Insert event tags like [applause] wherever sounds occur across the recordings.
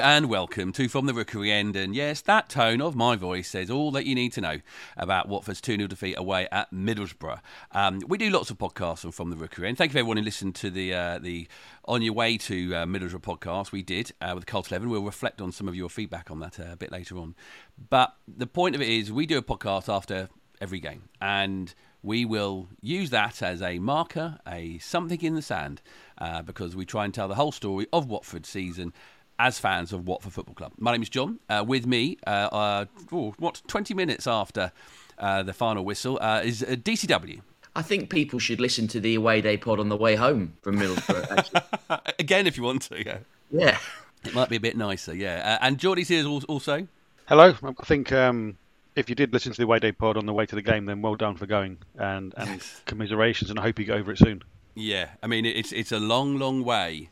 And welcome to From the Rookery End. And yes, that tone of my voice says all that you need to know about Watford's 2 0 defeat away at Middlesbrough. Um, we do lots of podcasts on From the Rookery End. Thank you everyone who listened to the uh, the On Your Way to uh, Middlesbrough podcast. We did uh, with Cult 11. We'll reflect on some of your feedback on that uh, a bit later on. But the point of it is, we do a podcast after every game. And we will use that as a marker, a something in the sand, uh, because we try and tell the whole story of Watford's season as fans of Watford Football Club. My name is John. Uh, with me, uh, uh oh, what, 20 minutes after uh, the final whistle, uh, is DCW. I think people should listen to the away day pod on the way home from Middlesbrough. [laughs] Again, if you want to, yeah. Yeah. It might be a bit nicer, yeah. and Geordie's here also. Hello. I think um, if you did listen to the away day pod on the way to the game, then well done for going and, and yes. commiserations, and I hope you get over it soon. Yeah, I mean it's it's a long, long way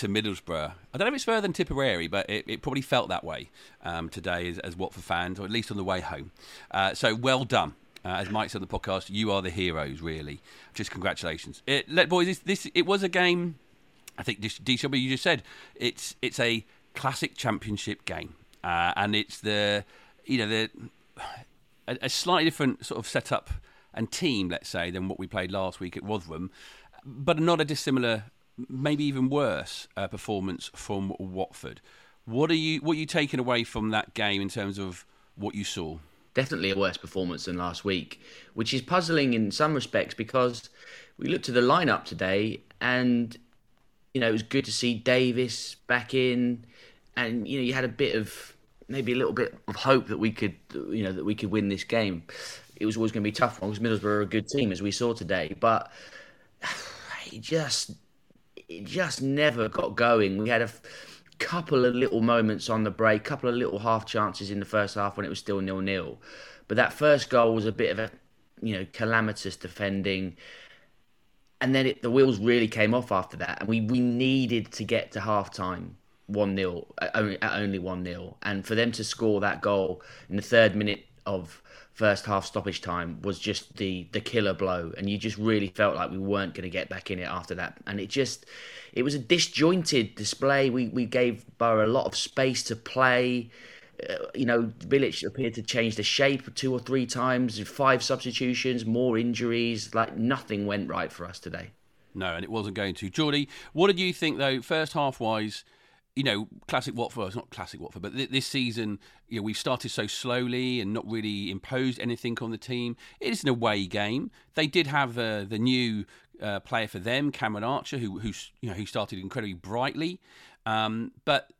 to Middlesbrough. I don't know if it's further than Tipperary, but it, it probably felt that way um, today as, as Watford fans, or at least on the way home. Uh, so well done. Uh, as Mike said on the podcast, you are the heroes, really. Just congratulations. It, let boys, this, this it was a game. I think DCW you just said it's it's a classic championship game, uh, and it's the you know the a, a slightly different sort of setup and team, let's say, than what we played last week at Rotherham, but not a dissimilar, maybe even worse uh, performance from Watford. What are you what are you taking away from that game in terms of what you saw? Definitely a worse performance than last week, which is puzzling in some respects because we looked at the lineup today and you know it was good to see Davis back in, and you know you had a bit of maybe a little bit of hope that we could, you know, that we could win this game. It was always going to be tough because Middlesbrough are a good team, as we saw today. But [sighs] it just, it just never got going. We had a couple of little moments on the break, couple of little half chances in the first half when it was still nil nil. But that first goal was a bit of a, you know, calamitous defending and then it, the wheels really came off after that, and we, we needed to get to half time one 0 at only one 0 and for them to score that goal in the third minute of first half stoppage time was just the the killer blow and you just really felt like we weren't going to get back in it after that. And it just it was a disjointed display. We we gave Boro a lot of space to play. Uh, you know Bilic appeared to change the shape two or three times five substitutions more injuries like nothing went right for us today. No and it wasn't going to Geordie what did you think though first half wise you know, classic Watford. It's not classic Watford, but th- this season, you know, we've started so slowly and not really imposed anything on the team. It is an away game. They did have uh, the new uh, player for them, Cameron Archer, who who's you know who started incredibly brightly, um, but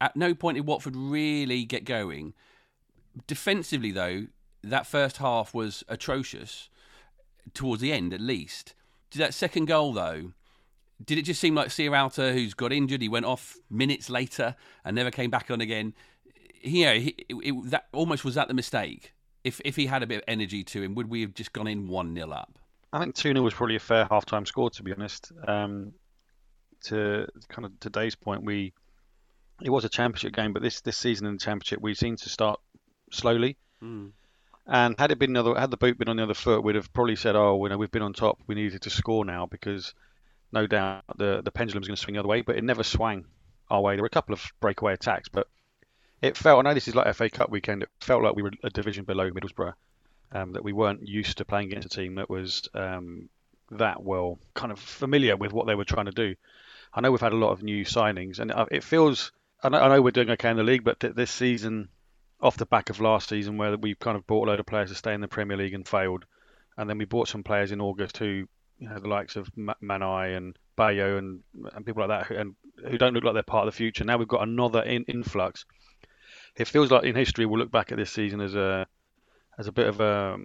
at no point did Watford really get going. Defensively, though, that first half was atrocious. Towards the end, at least. Did that second goal though? Did it just seem like Sierralta, who's got injured, he went off minutes later and never came back on again? You know, he, it, it, that almost was that the mistake. If if he had a bit of energy to him, would we have just gone in one 0 up? I think two 0 was probably a fair half time score, to be honest. Um, to kind of today's point, we it was a championship game, but this this season in the championship, we seem to start slowly. Mm. And had it been another, had the boot been on the other foot, we'd have probably said, "Oh, you know, we've been on top. We needed to score now because no doubt the the pendulum's going to swing the other way, but it never swung our way. There were a couple of breakaway attacks, but it felt. I know this is like FA Cup weekend. It felt like we were a division below Middlesbrough. Um, that we weren't used to playing against a team that was um, that well kind of familiar with what they were trying to do. I know we've had a lot of new signings, and it feels. I know, I know we're doing okay in the league, but th- this season, off the back of last season, where we kind of bought a load of players to stay in the Premier League and failed, and then we bought some players in August who you know the likes of Manaj and Bayo and and people like that, who, and who don't look like they're part of the future. Now we've got another in, influx. It feels like in history we'll look back at this season as a as a bit of a,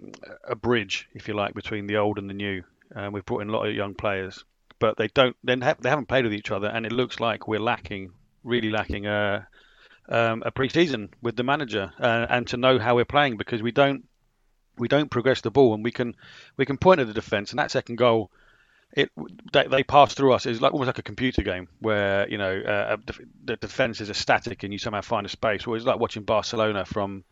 a bridge, if you like, between the old and the new. Uh, we've brought in a lot of young players, but they don't then have, they haven't played with each other, and it looks like we're lacking, really lacking a um, a pre-season with the manager uh, and to know how we're playing because we don't we don't progress the ball, and we can we can point at the defence, and that second goal, it they, they pass through us. It's like almost like a computer game where you know uh, the defence is a static, and you somehow find a space. Well, it's like watching Barcelona from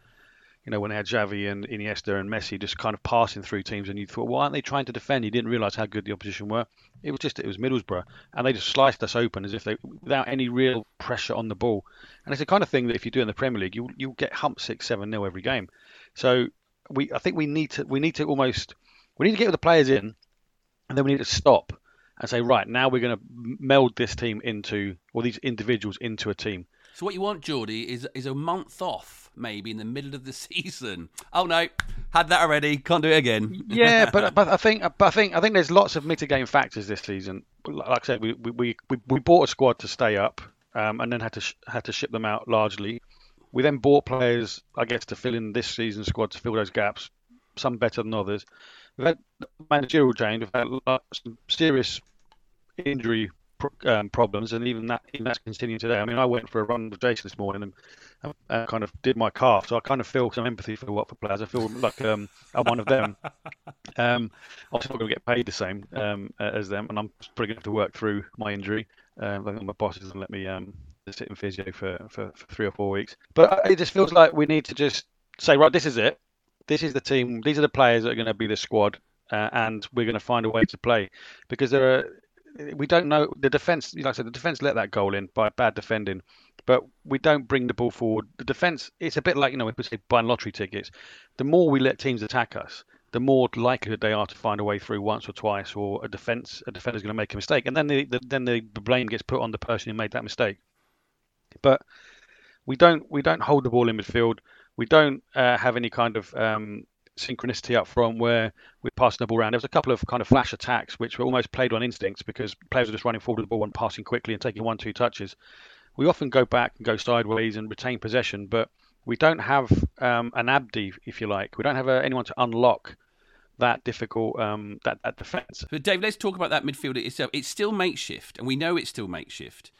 you know, when they had Xavi and Iniesta and Messi just kind of passing through teams, and you thought, why aren't they trying to defend? You didn't realise how good the opposition were. It was just it was Middlesbrough, and they just sliced us open as if they without any real pressure on the ball. And it's the kind of thing that if you do in the Premier League, you you get humped six seven nil every game. So we I think we need to we need to almost we need to get the players in, and then we need to stop and say, right now we're going to meld this team into or these individuals into a team. So what you want, Geordie, is is a month off maybe in the middle of the [laughs] season. Oh no, had that already. Can't do it again. [laughs] yeah, but but I think but I think I think there's lots of mitigating factors this season. Like I said, we we we, we bought a squad to stay up, um, and then had to sh- had to ship them out largely. We then bought players, I guess, to fill in this season's squad to fill those gaps. Some better than others. We've had managerial change. We've had some serious injury um, problems, and even that even that's continuing today. I mean, I went for a run with Jason this morning and uh, kind of did my calf, so I kind of feel some empathy for Watford players. I feel like um, I'm one of them. [laughs] Um, obviously, not going to get paid the same um, as them, and I'm probably going to have to work through my injury. Um, I think my boss doesn't let me um, sit in physio for, for, for three or four weeks. But it just feels like we need to just say, right, this is it. This is the team. These are the players that are going to be the squad. Uh, and we're going to find a way to play because there are we don't know the defense. Like I said, the defense let that goal in by bad defending, but we don't bring the ball forward. The defense, it's a bit like you know, if we say buying lottery tickets. The more we let teams attack us, the more likely they are to find a way through once or twice, or a defense a defender's going to make a mistake, and then the, the then the blame gets put on the person who made that mistake. But we don't we don't hold the ball in midfield. We don't uh, have any kind of um, synchronicity up front where we're passing the ball around. There was a couple of kind of flash attacks which were almost played on instincts because players were just running forward with the ball and passing quickly and taking one, two touches. We often go back and go sideways and retain possession, but we don't have um, an Abdi, if you like. We don't have uh, anyone to unlock that difficult um, that, that defence. But Dave, let's talk about that midfield itself. It's still makeshift, and we know it's still makeshift.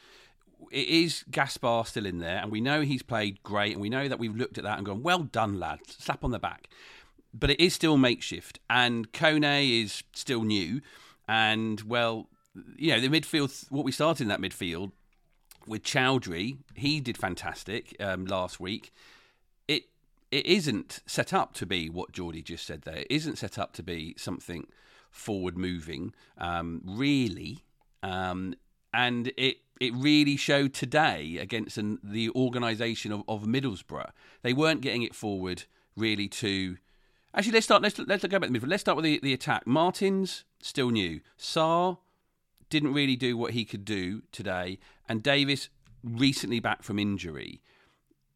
It is Gaspar still in there, and we know he's played great, and we know that we've looked at that and gone, "Well done, lad!" Slap on the back but it is still makeshift, and Kone is still new, and well, you know the midfield. What we started in that midfield with Choudhury, he did fantastic um, last week. It it isn't set up to be what Geordie just said there. It isn't set up to be something forward moving, um, really, um, and it it really showed today against an, the organisation of, of Middlesbrough. They weren't getting it forward really to Actually, let's start. Let's let's go back to midfield. Let's start with the, the attack. Martins still new. Sarr didn't really do what he could do today, and Davis recently back from injury.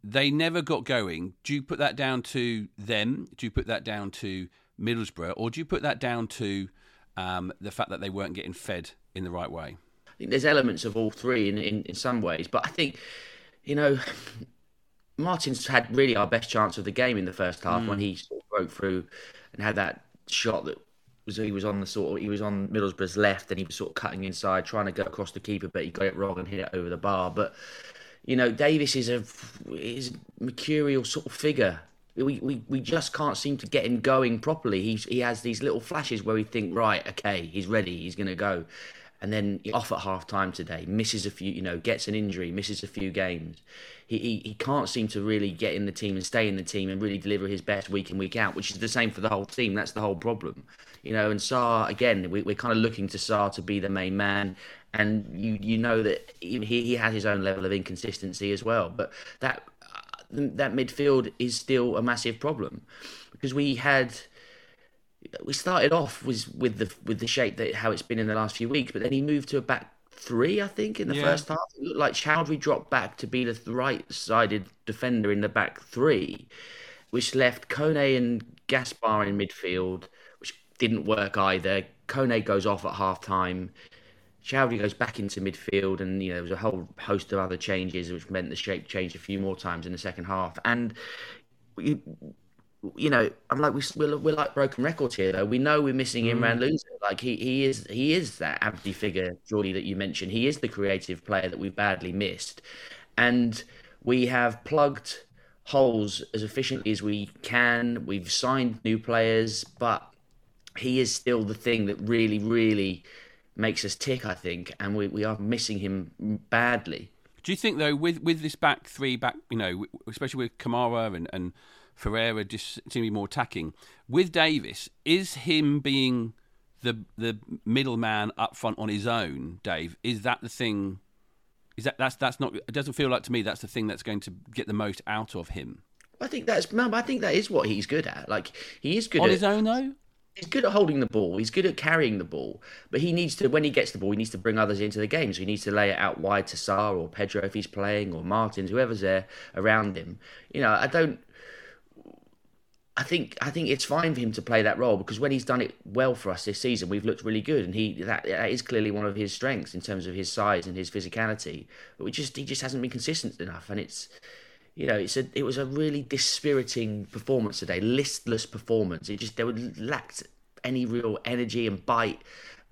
They never got going. Do you put that down to them? Do you put that down to Middlesbrough, or do you put that down to um, the fact that they weren't getting fed in the right way? Think there's elements of all three in, in, in some ways, but I think you know Martins had really our best chance of the game in the first half mm. when he sort of broke through and had that shot that was he was on the sort of he was on Middlesbrough's left and he was sort of cutting inside trying to go across the keeper but he got it wrong and hit it over the bar but you know Davis is a is a mercurial sort of figure we, we, we just can't seem to get him going properly. He's, he has these little flashes where we think, right, okay, he's ready, he's going to go. And then off at half time today, misses a few, you know, gets an injury, misses a few games he, he, he can't seem to really get in the team and stay in the team and really deliver his best week in week out, which is the same for the whole team. That's the whole problem, you know. And Sarr again, we, we're kind of looking to Sarr to be the main man, and you you know that he he has his own level of inconsistency as well. But that uh, that midfield is still a massive problem because we had we started off was with the with the shape that how it's been in the last few weeks, but then he moved to a back three, I think, in the yeah. first half. It looked like Choudhury dropped back to be the right-sided defender in the back three, which left Kone and Gaspar in midfield, which didn't work either. Kone goes off at half time. Choudhury goes back into midfield, and you know there was a whole host of other changes, which meant the shape changed a few more times in the second half. And you know, I'm like we we're, we're like broken records here though. We know we're missing mm. Imran Louza. Like he he is he is that Abdi figure, Geordie, that you mentioned. He is the creative player that we badly missed, and we have plugged holes as efficiently as we can. We've signed new players, but he is still the thing that really really makes us tick. I think, and we we are missing him badly. Do you think though, with with this back three, back you know, especially with Kamara and and Ferreira just seemed to be more attacking. With Davis, is him being the the middleman up front on his own, Dave? Is that the thing? Is that that's that's not? It doesn't feel like to me that's the thing that's going to get the most out of him. I think that's no, I think that is what he's good at. Like he is good on at, his own though. He's good at holding the ball. He's good at carrying the ball. But he needs to, when he gets the ball, he needs to bring others into the game. So he needs to lay it out wide to Sarr or Pedro if he's playing or Martins, whoever's there around him. You know, I don't. I think I think it's fine for him to play that role because when he's done it well for us this season, we've looked really good, and he that, that is clearly one of his strengths in terms of his size and his physicality. But we just he just hasn't been consistent enough, and it's you know it's a it was a really dispiriting performance today, listless performance. It just they lacked any real energy and bite.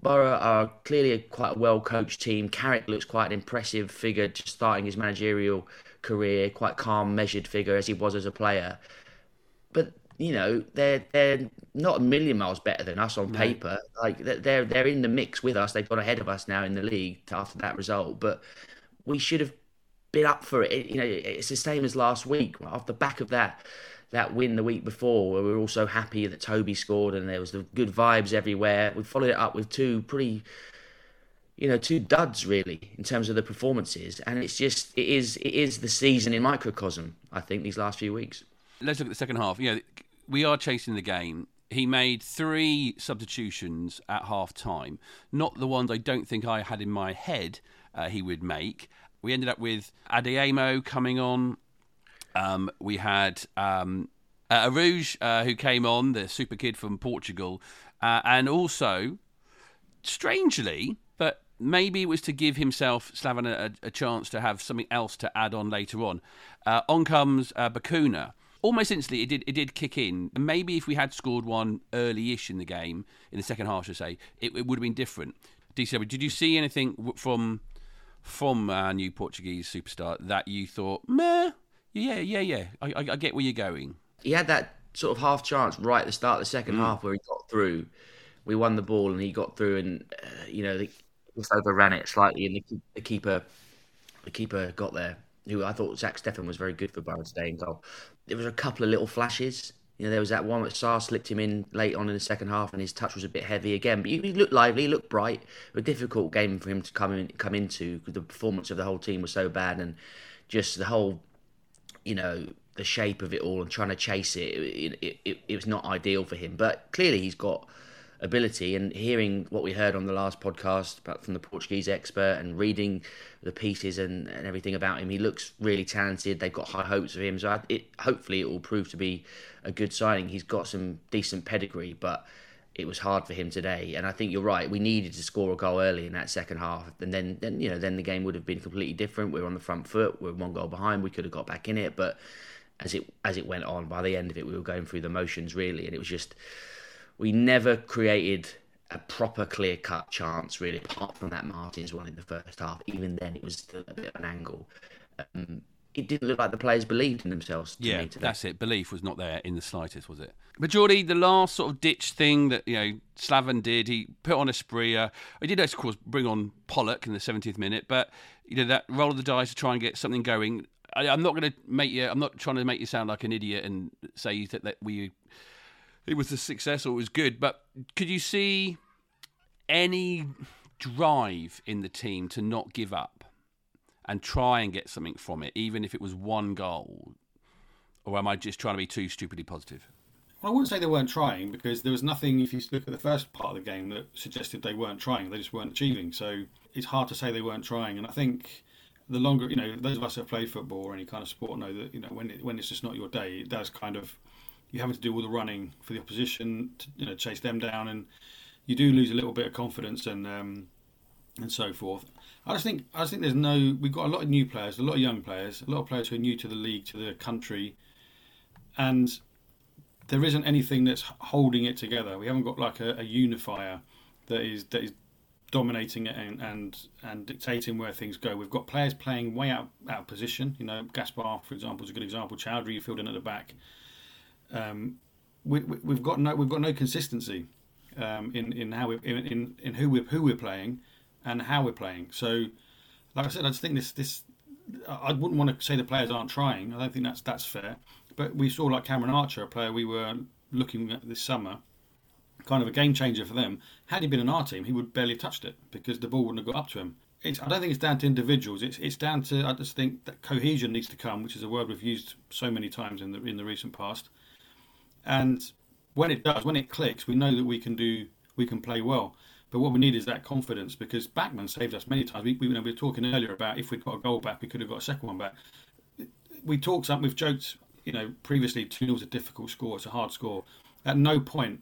Boro are clearly a quite a well coached team. Carrick looks quite an impressive figure, just starting his managerial career, quite calm, measured figure as he was as a player. But you know they're they're not a million miles better than us on paper. Like they're they're in the mix with us. They've got ahead of us now in the league after that result. But we should have been up for it. You know, it's the same as last week. Off the back of that that win the week before, where we were all so happy that Toby scored and there was the good vibes everywhere. We followed it up with two pretty. You know, two duds really in terms of the performances, and it's just it is it is the season in microcosm. I think these last few weeks. Let's look at the second half. You know, we are chasing the game. He made three substitutions at half time, not the ones I don't think I had in my head uh, he would make. We ended up with Adeyemo coming on. Um, we had um, uh, Arouge, uh, who came on, the super kid from Portugal, uh, and also, strangely, but maybe it was to give himself Slaven a, a, chance to have something else to add on later on. Uh, on comes uh, Bacuna almost instantly it did it did kick in. And maybe if we had scored one early-ish in the game, in the second half, I should say, it, it would have been different. DCW, did you see anything from from our new Portuguese superstar that you thought, meh, yeah, yeah, yeah, I, I, I get where you're going. He had that sort of half chance right at the start of the second mm. half where he got through. We won the ball and he got through, and uh, you know, they just overran it slightly, and the, the keeper, the keeper got there who I thought Zach Steffen was very good for Bayern today in goal. There was a couple of little flashes. You know, there was that one that Sarr slipped him in late on in the second half, and his touch was a bit heavy again. But he looked lively, he looked bright. A difficult game for him to come in, come into because the performance of the whole team was so bad, and just the whole, you know, the shape of it all and trying to chase it, it, it, it, it was not ideal for him. But clearly, he's got ability and hearing what we heard on the last podcast about from the Portuguese expert and reading the pieces and, and everything about him, he looks really talented. They've got high hopes of him, so I, it hopefully it will prove to be a good signing. He's got some decent pedigree, but it was hard for him today. And I think you're right. We needed to score a goal early in that second half, and then then you know then the game would have been completely different. We we're on the front foot. We we're one goal behind. We could have got back in it, but as it as it went on, by the end of it, we were going through the motions really, and it was just we never created a proper clear cut chance really apart from that Martins one in the first half. Even then it was still a bit of an angle. Um, it didn't look like the players believed in themselves yeah that's it. Belief was not there in the slightest was it? But Geordie the last sort of ditch thing that you know Slaven did he put on Asprilla he did of course bring on Pollock in the 70th minute but you know that roll of the dice to try and get something going. I, am not going to make you I'm not trying to make you sound like an idiot and say that, that we it was a success or it was good. But could you see any drive in the team to not give up and try and get something from it, even if it was one goal? Or am I just trying to be too stupidly positive? I wouldn't say they weren't trying because there was nothing, if you look at the first part of the game, that suggested they weren't trying. They just weren't achieving. So it's hard to say they weren't trying. And I think the longer, you know, those of us who have played football or any kind of sport know that, you know, when, it, when it's just not your day, it does kind of you're having to do all the running for the opposition, to, you know, chase them down, and you do lose a little bit of confidence and um, and so forth. I just think I just think there's no. We've got a lot of new players, a lot of young players, a lot of players who are new to the league, to the country, and there isn't anything that's holding it together. We haven't got like a, a unifier that is that is dominating it and, and and dictating where things go. We've got players playing way out out of position. You know, Gaspar, for example, is a good example. Choudhury filled in at the back um, we, have got no we've got no consistency um, in in how we in, in, in who we who we're playing and how we're playing. So, like I said, I just think this this I wouldn't want to say the players aren't trying. I don't think that's that's fair. But we saw like Cameron Archer, a player we were looking at this summer, kind of a game changer for them. Had he been in our team, he would barely have touched it because the ball wouldn't have got up to him. It's, I don't think it's down to individuals. It's it's down to I just think that cohesion needs to come, which is a word we've used so many times in the in the recent past. And when it does, when it clicks, we know that we can do we can play well. But what we need is that confidence because Bachmann saved us many times. We, we, you know, we were talking earlier about if we'd got a goal back, we could have got a second one back. We talked something, we've joked, you know, previously 2 0 is a difficult score, it's a hard score. At no point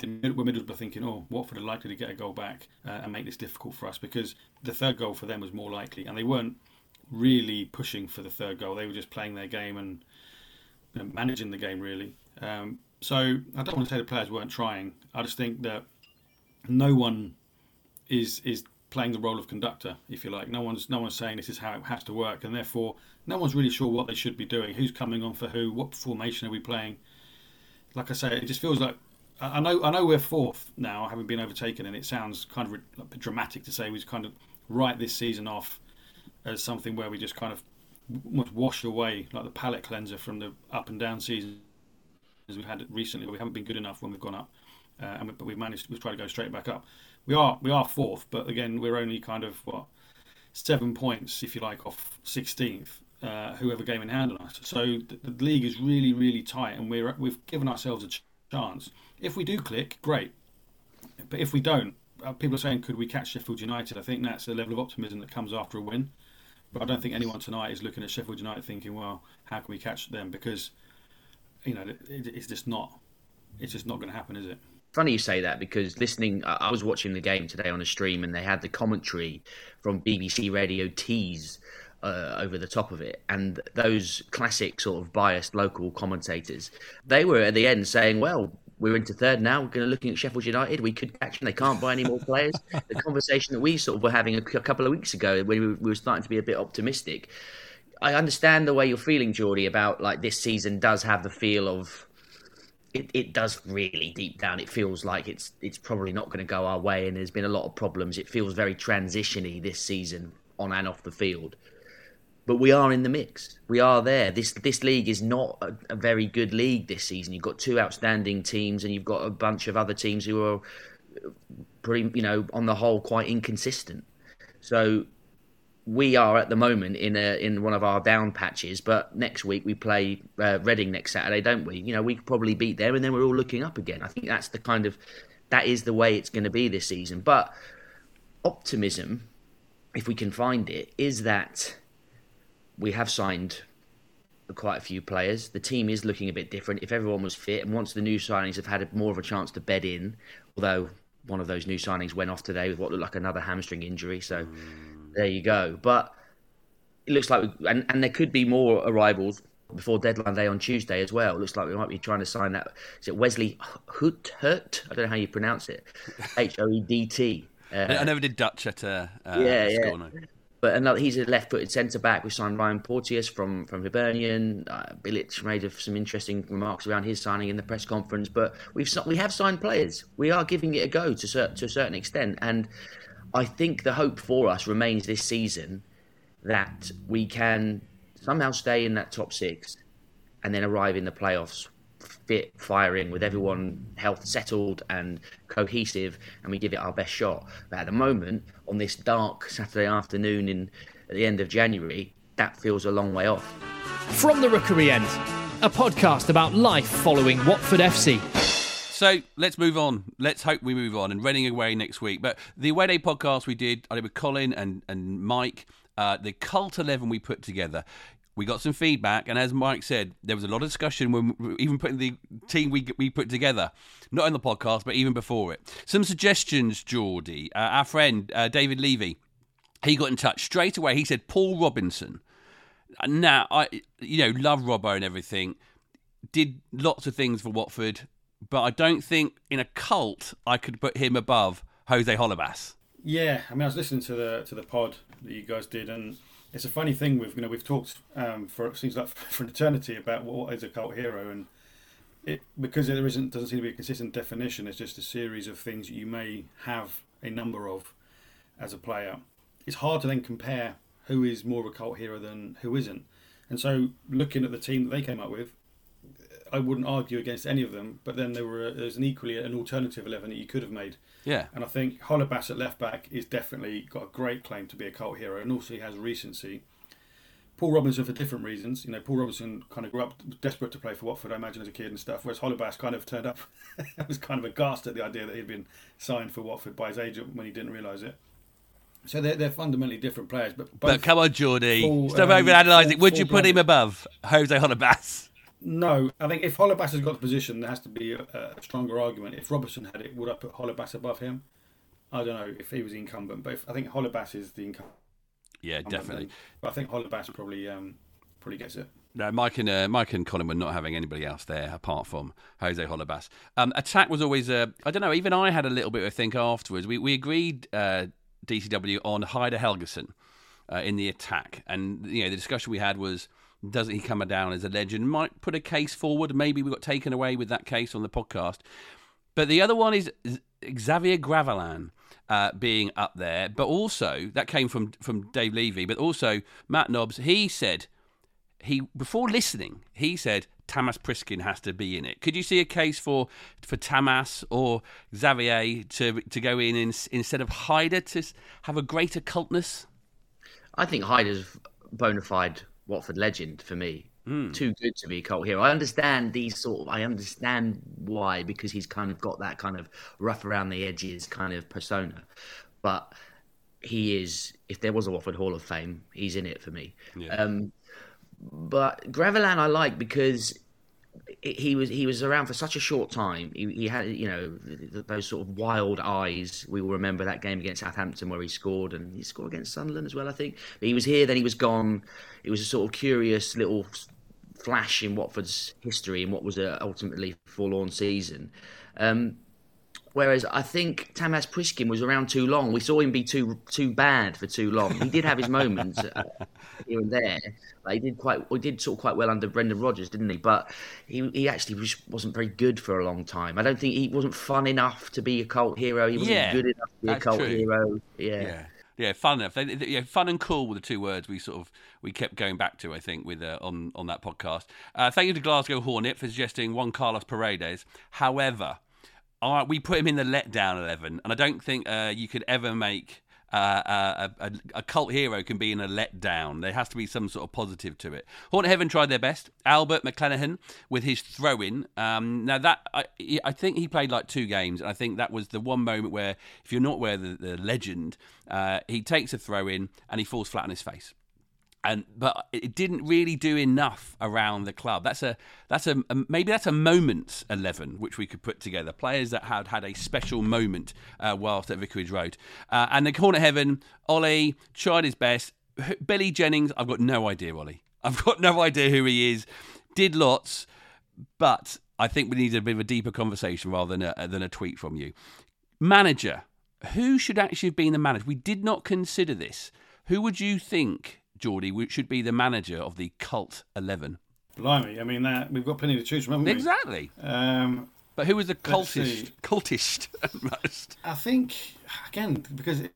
were Middlesbrough thinking, oh, Watford are likely to get a goal back uh, and make this difficult for us because the third goal for them was more likely. And they weren't really pushing for the third goal, they were just playing their game and you know, managing the game, really. Um, so I don't want to say the players weren't trying. I just think that no one is is playing the role of conductor, if you like. No one's no one's saying this is how it has to work, and therefore no one's really sure what they should be doing. Who's coming on for who? What formation are we playing? Like I say, it just feels like I know I know we're fourth now, having been overtaken, and it sounds kind of dramatic to say we've kind of write this season off as something where we just kind of washed away like the palate cleanser from the up and down seasons as we've had recently. We haven't been good enough when we've gone up uh, and we, but we've managed. We've tried to go straight back up. We are we are fourth, but again, we're only kind of what seven points, if you like, off sixteenth. Uh, whoever game in hand on us. So the, the, league is really really tight, and we're we've given ourselves a ch- chance. If we do click, great. But if we don't, uh, people are saying, could we catch Sheffield United? I think that's the level of optimism that comes after a win. But I don't think anyone tonight is looking at Sheffield United thinking, well, how can we catch them? Because you know it, it's just not it's just not going to happen, is it? funny you say that because listening, I was watching the game today on a stream and they had the commentary from BBC Radio Tees uh, over the top of it. And those classic sort of biased local commentators, they were at the end saying, well, we're into third now. We're going to looking at Sheffield United. We could catch them. They can't buy any more players. the [laughs] conversation that we sort of were having a, a couple of weeks ago when we, we were starting to be a bit optimistic. I understand the way you're feeling, Geordie, about like this season does have the feel of it, it does really deep down. It feels like it's it's probably not going to go our way, and there's been a lot of problems. It feels very transitiony this season on and off the field. But we are in the mix. We are there. This this league is not a, a very good league this season. You've got two outstanding teams, and you've got a bunch of other teams who are pretty, you know, on the whole, quite inconsistent. So we are at the moment in a in one of our down patches, but next week we play uh, Reading next Saturday, don't we? You know, we could probably beat them, and then we're all looking up again. I think that's the kind of that is the way it's going to be this season. But optimism, if we can find it, is that we have signed quite a few players. The team is looking a bit different. If everyone was fit, and once the new signings have had more of a chance to bed in, although one of those new signings went off today with what looked like another hamstring injury, so. Mm there you go. But it looks like, we, and, and there could be more arrivals before deadline day on Tuesday as well. It looks like we might be trying to sign that. Is it Wesley Hut? Hurt? I don't know how you pronounce it. H O E D T. [laughs] Uh, I never did Dutch at uh, uh, yeah, school. Yeah. No. But another, he's a left-footed centre back. We signed Ryan Porteous from from Hibernian. Uh, Bilic made some interesting remarks around his signing in the press conference. But we've we have signed players. We are giving it a go to to a certain extent, and I think the hope for us remains this season that we can somehow stay in that top six and then arrive in the playoffs fit, firing, with everyone health settled and cohesive, and we give it our best shot. But at the moment, on this dark Saturday afternoon in at the end of January, that feels a long way off. From the Rookery End, a podcast about life following Watford FC. So let's move on. Let's hope we move on and running away next week. But the away day podcast we did, I did with Colin and, and Mike, uh, the cult 11 we put together. We got some feedback, and as Mike said, there was a lot of discussion when even putting the team we we put together, not in the podcast, but even before it. Some suggestions, Geordie. Uh, our friend uh, David Levy, he got in touch straight away. He said Paul Robinson. Now, I you know love Robbo and everything. Did lots of things for Watford but I don't think in a cult I could put him above Jose Holebas. Yeah, I mean, I was listening to the to the pod that you guys did, and it's a funny thing. We've you know we've talked um, for it seems like [laughs] for an eternity about what is a cult hero, and it because there isn't doesn't seem to be a consistent definition. It's just a series of things you may have a number of as a player. It's hard to then compare who is more of a cult hero than who isn't. And so, looking at the team that they came up with, I wouldn't argue against any of them. But then there were there's an equally an alternative eleven that you could have made. Yeah. And I think Holebas at left back is definitely got a great claim to be a cult hero, and also he has recency. Paul Robinson for different reasons. You know, Paul Robinson kind of grew up desperate to play for Watford, I imagine, as a kid and stuff. Whereas Holebas kind of turned up, [laughs] was kind of aghast at the idea that he'd been signed for Watford by his agent when he didn't realise it. So they're, they're fundamentally different players, but But come on, Geordie. full, Stop um, over-analysing. Would you put him above Jose Holebas? No, I think if Holebas has got the position, there has to be a, a stronger argument. If Robertson had it, would I put Holebas above him? I don't know if he was the incumbent, but if, I think Holebas is the incumbent. Yeah, definitely. But I think Holebas probably um, probably gets it. No, Mike and uh, Mike and Colin were not having anybody else there apart from Jose Holebas. Um, attack was always uh, I don't know. Even I had a little bit of a think afterwards. We we agreed uh, DCW on Heidar Helguson uh, in the attack, and you know the discussion we had was doesn't he come down as a legend? Might put a case forward. Maybe we got taken away with that case on the podcast. But the other one is Xavier Gravelaine uh, being up there, but also that came from from Dave Levy, but also Matt Nobbs. He said he before listening, he said Tamas Priskin has to be in it. Could you see a case for for Tamas or Xavier to to go in, in instead of Heidar to have a greater cultness? I think Heidar's bona fide Watford legend for me. Too good to be a cult hero. I understand these sort of. I understand why because he's kind of got that kind of rough around the edges kind of persona, but he is. If there was a Watford Hall of Fame, he's in it for me. Um, but Gravelan I like because he was he was around for such a short time. He, he had you know th- those sort of wild eyes. We will remember that game against Southampton where he scored, and he scored against Sunderland as well, I think. But he was here, then he was gone. It was a sort of curious little flash in Watford's history and what was a ultimately forlorn season. Um, Whereas I think Tamas Priskin was around too long. We saw him be too too bad for too long. He did have his moments uh, here and there. Like he did quite, he did sort of quite well under Brendan Rodgers, didn't he? But he he actually just wasn't very good for a long time. I don't think he wasn't fun enough to be a cult hero. He wasn't Yeah, good enough to be a cult true. hero. Yeah. Yeah. Yeah, fun enough. They, they- yeah, fun and cool were the two words we sort of we kept going back to. I think with uh, on on that podcast. Uh, thank you to Glasgow Hornet for suggesting one Carlos Paredes. However, I, we put him in the letdown eleven, and I don't think uh, you could ever make. Uh, a, a, a cult hero can be in a letdown. There has to be some sort of positive to it. Hornet Heaven tried their best. Albert McClenaghan with his throw-in. Um, now that I, I think he played like two games, and I think that was the one moment where, if you're not aware of the, the legend, uh, he takes a throw-in and he falls flat on his face and but it didn't really do enough around the club. That's a that's a, a- maybe that's a moments eleven which we could put together. Players that had had a special moment uh, whilst at Vicarage Road, uh, and the corner heaven. Ollie tried his best. Billy Jennings, I've got no idea. Ollie, I've got no idea who he is. Did lots, but I think we need a bit of a deeper conversation rather than a, than a tweet from you. Manager, who should actually have been the manager? We did not consider this. Who would you think, Geordie, should be the manager of the cult eleven? Blimey, I mean that we've got plenty to choose from, haven't we? Exactly. Um, But who was the cultist? Cultist [laughs] at most. I think again because it,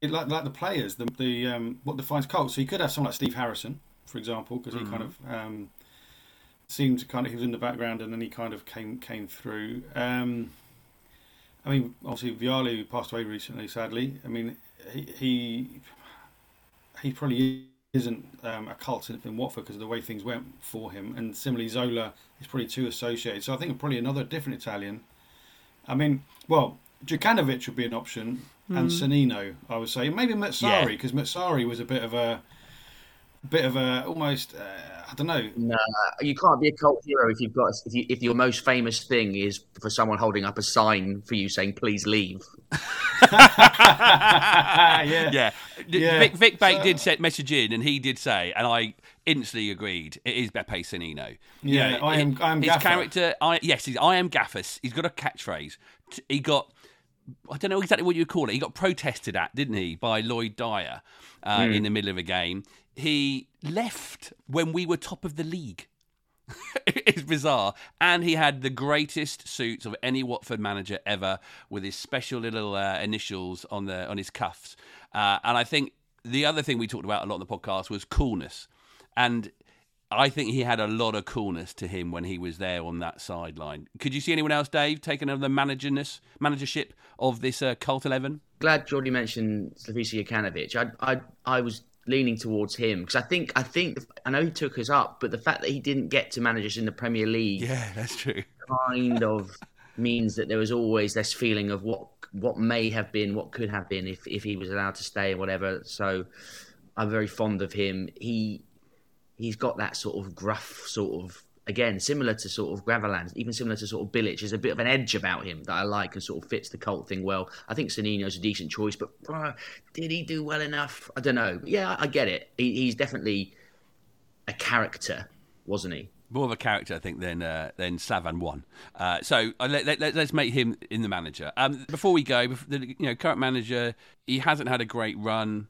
it like like the players, the the um, what defines cult. So you could have someone like Steve Harrison, for example, because he kind of um, seemed to kind of he was in the background and then he kind of came came through. Um, I mean, obviously Vialli passed away recently, sadly. I mean, he he, he probably isn't um, a cult in, in Watford because of the way things went for him, and similarly Zola is probably too associated. So I think probably another different Italian. I mean, well, Jokanovic would be an option, and Sannino, I would say. Maybe Mazzarri, Yeah. because Mazzarri was a bit of a, bit of a almost, uh, I don't know. No, you can't be a cult hero if you've got if, you, if your most famous thing is for someone holding up a sign for you saying "Please leave." [laughs] [laughs] yeah. yeah. Yeah. Vic, Vic Bake So- did set message in, and he did say, and I instantly agreed. It is Beppe Sannino. Yeah, I am- I am his Gaffer. character. I yes, he's, I am Gaffers. He's got a catchphrase. He got. I don't know exactly what you call it. He got protested at, didn't he, by Lloyd Dyer uh, Hmm. in the middle of a game. He left when we were top of the league. [laughs] it's bizarre. And he had the greatest suits of any Watford manager ever, with his special little uh, initials on the on his cuffs. Uh, and I think the other thing we talked about a lot on the podcast was coolness. and I think he had a lot of coolness to him when he was there on that sideline. Could you see anyone else, Dave, taking over the managerness, managership of this uh, Cult Eleven? Glad Geordie mentioned Slavisa Jokanovic. I, I, I was leaning towards him because I think, I think, I know he took us up, but the fact that he didn't get to manage us in the Premier League, yeah, that's true, kind [laughs] of means that there was always this feeling of what what may have been, what could have been if if he was allowed to stay or whatever. So I'm very fond of him. He he's got that sort of gruff sort of again similar to sort of Gravelaine, even similar to sort of Bilic. There's a bit of an edge about him that I like and sort of fits the cult thing well. I think Sannino's a decent choice, but uh, did he do well enough? I don't know. Yeah, I get it. He, he's definitely a character, wasn't he? more of a character, I think, than uh, than Slaven one. Uh, so uh, let, us let, make him in the manager. Um, before we go, the you know current manager, he hasn't had a great run.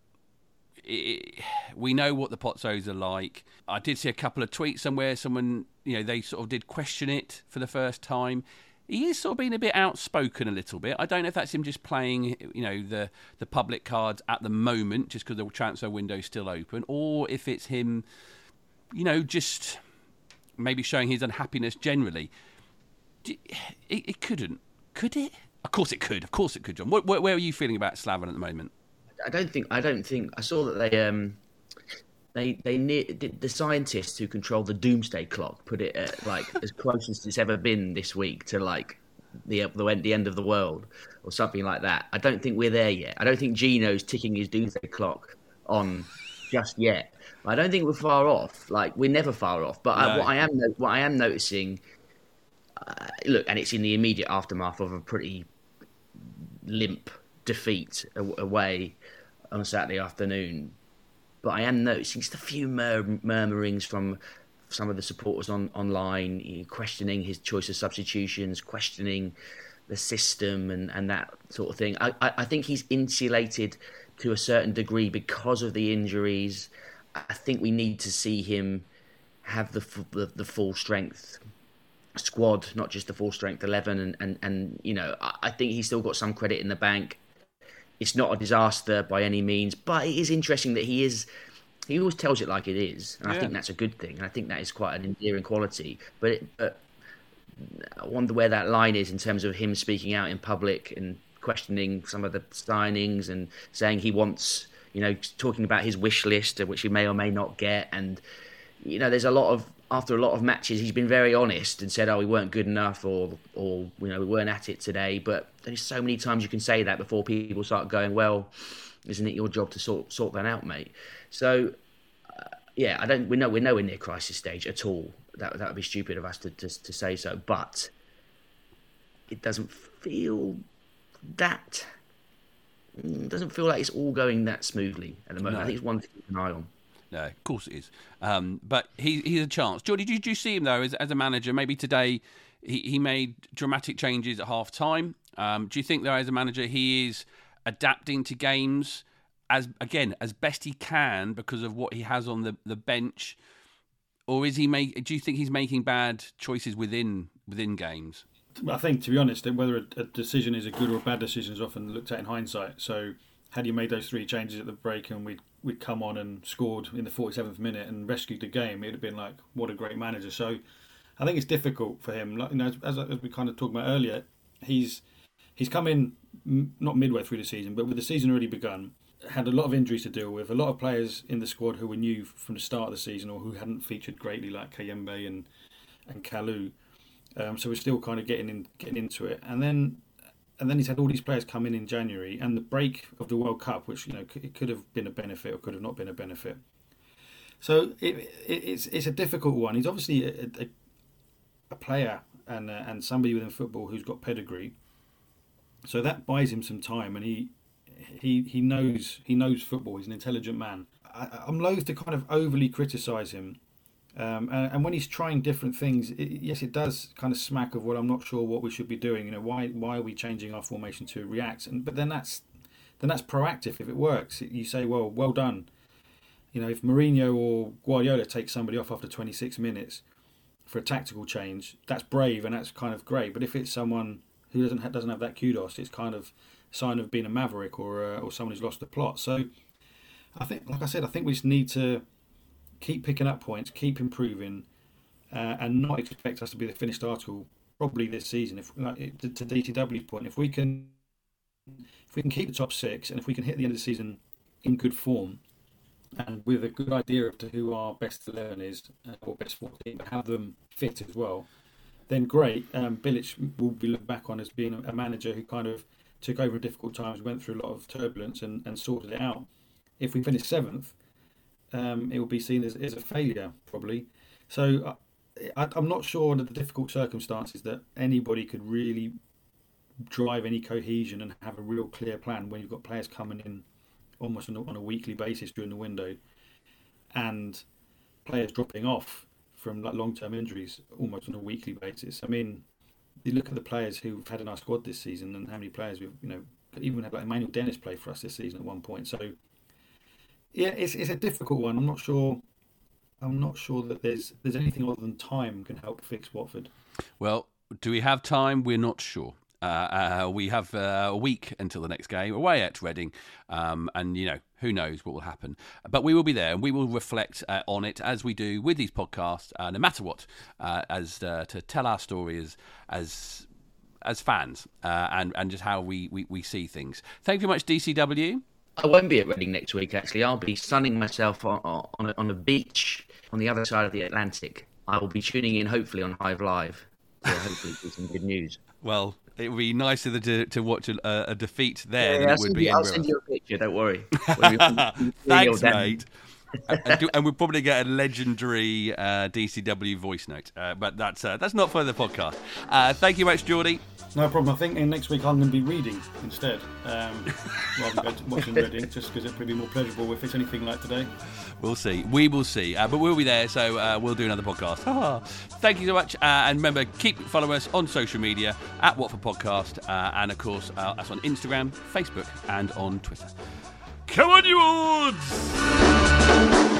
It, we know what the Pozzos are like. I did see a couple of tweets somewhere. Someone, you know, they sort of did question it for the first time. He is sort of being a bit outspoken a little bit. I don't know if that's him just playing, you know, the the public cards at the moment, just because the transfer window is still open, or if it's him, you know, just maybe showing his unhappiness generally. It, it couldn't, could it? Of course it could. Of course it could, John. Where, where are you feeling about Slaven at the moment? I don't think. I don't think. I saw that they um they they the scientists who control the doomsday clock put it at like as close as it's ever been this week to like the the the end of the world or something like that. I don't think we're there yet. I don't think Gino's ticking his doomsday clock on just yet. I don't think we're far off. Like we're never far off. But no. I, what I am what I am noticing, uh, look, and it's in the immediate aftermath of a pretty limp defeat away on Saturday afternoon. But I am noticing just a few mur- murmurings from some of the supporters on online, questioning his choice of substitutions, questioning the system and, and that sort of thing. I, I, I think he's insulated to a certain degree because of the injuries I think we need to see him have the the, the full strength squad, not just the full strength eleven. And and, and you know, I, I think he's still got some credit in the bank. It's not a disaster by any means, but it is interesting that he is. He always tells it like it is, and yeah. I think that's a good thing. And I think that is quite an endearing quality. But, it, but I wonder where that line is in terms of him speaking out in public and questioning some of the signings and saying he wants you know, talking about his wish list, which he may or may not get. And, you know, there's a lot of, after a lot of matches, he's been very honest and said, oh, we weren't good enough or, or you know, we weren't at it today. But there's so many times you can say that before people start going, well, isn't it your job to sort, sort that out, mate? So, uh, yeah, I don't, we know we're nowhere near crisis stage at all. That, that would be stupid of us to, to, to say so. But it doesn't feel that Mm, doesn't feel like it's all going that smoothly at the moment. No. I think it's one to keep an eye on. No, of course it is. Um, but he, he's a chance. Geordie, did you see him though as, as a manager? Maybe today he, he made dramatic changes at half time. Um, do you think though as a manager he is adapting to games as again as best he can because of what he has on the, the bench? Or is he make do you think he's making bad choices within within games? I think, to be honest, whether a, a, decision is a good or a bad decision is often looked at in hindsight. So, had you made those three changes at the break and we'd, we'd come on and scored in the 47th minute and rescued the game, it would have been like, what a great manager. So, I think it's difficult for him. Like, you know, as, as we kind of talked about earlier, he's he's come in not midway through the season, but with the season already begun, had a lot of injuries to deal with. A lot of players in the squad who were new from the start of the season or who hadn't featured greatly, like Kayembe and and Kalu. Um, so we're still kind of getting in, getting into it, and then and then he's had all these players come in in January, and the break of the World Cup, which you know it could have been a benefit or could have not been a benefit. So it, it, it's it's a difficult one. He's obviously a, a, a player and uh, and somebody within football who's got pedigree. So that buys him some time, and he he he knows he knows football. He's an intelligent man. I, I'm loath to kind of overly criticise him um, and, and, when he's trying different things, it, yes, it does kind of smack of what I'm not sure what we should be doing. You know, why why are we changing our formation to react? And but then that's then that's proactive. If it works, you say, well, well done. You know, if Mourinho or Guardiola takes somebody off after 26 minutes for a tactical change, that's brave and that's kind of great. But if it's someone who doesn't have, doesn't have that kudos, it's kind of a sign of being a maverick or uh, or someone who's lost the plot. So I think, like I said, I think we just need to keep picking up points, keep improving, uh, and not expect us to be the finished article probably this season. If like, to, to DCW's point, if we can if we can keep the top six and if we can hit the end of the season in good form and with a good idea of who our best eleven is uh, or best fourteen, but have them fit as well, then great. Um, will be looked back on as being a manager who kind of took over difficult times, went through a lot of turbulence, and, and sorted it out. If we finish seventh, um, it will be seen as, as a failure probably. So I, I'm not sure under the difficult circumstances that anybody could really drive any cohesion and have a real clear plan when you've got players coming in almost on a, on a weekly basis during the window and players dropping off from like long-term injuries almost on a weekly basis. I mean, you look at the players who've had in our squad this season and how many players we've, you know, even had like Emmanuel Dennis play for us this season at one point. So, yeah, it's, it's a difficult one. I'm not sure. I'm not sure that there's there's anything other than time can help fix Watford. Well, do we have time? We're not sure. Uh, uh, we have uh, a week until the next game away at Reading, um, and you know who knows what will happen. But we will be there, and we will reflect uh, on it as we do with these podcasts, uh, no matter what, uh, as to tell our stories as as fans and and just how we, we, we see things. Thank you very much, DCW. I won't be at Reading next week. Actually, I'll be sunning myself on on a, on a beach on the other side of the Atlantic. I will be tuning in, hopefully, on Hive Live. So hopefully, some good news. [laughs] Well, it would be nicer to, to watch a, a defeat there yeah, than it would be you, in I'll send you a picture, don't worry. [laughs] Thanks, mate. And, do, and, we'll probably get a legendary uh, DCW voice note, uh, but that's uh, that's not for the podcast. Uh, thank you much, Geordie. No problem. I think in next week I'm going to be reading instead, um, rather than watching [laughs] Reading, just because it'll be more pleasurable if it's anything like today. We'll see. We will see. Uh, but we'll be there, so uh, we'll do another podcast. Thank you so much. Uh, and remember, keep following us on social media at Watford Podcast, uh, and of course, uh, us on Instagram, Facebook, and on Twitter. Come on, you odds!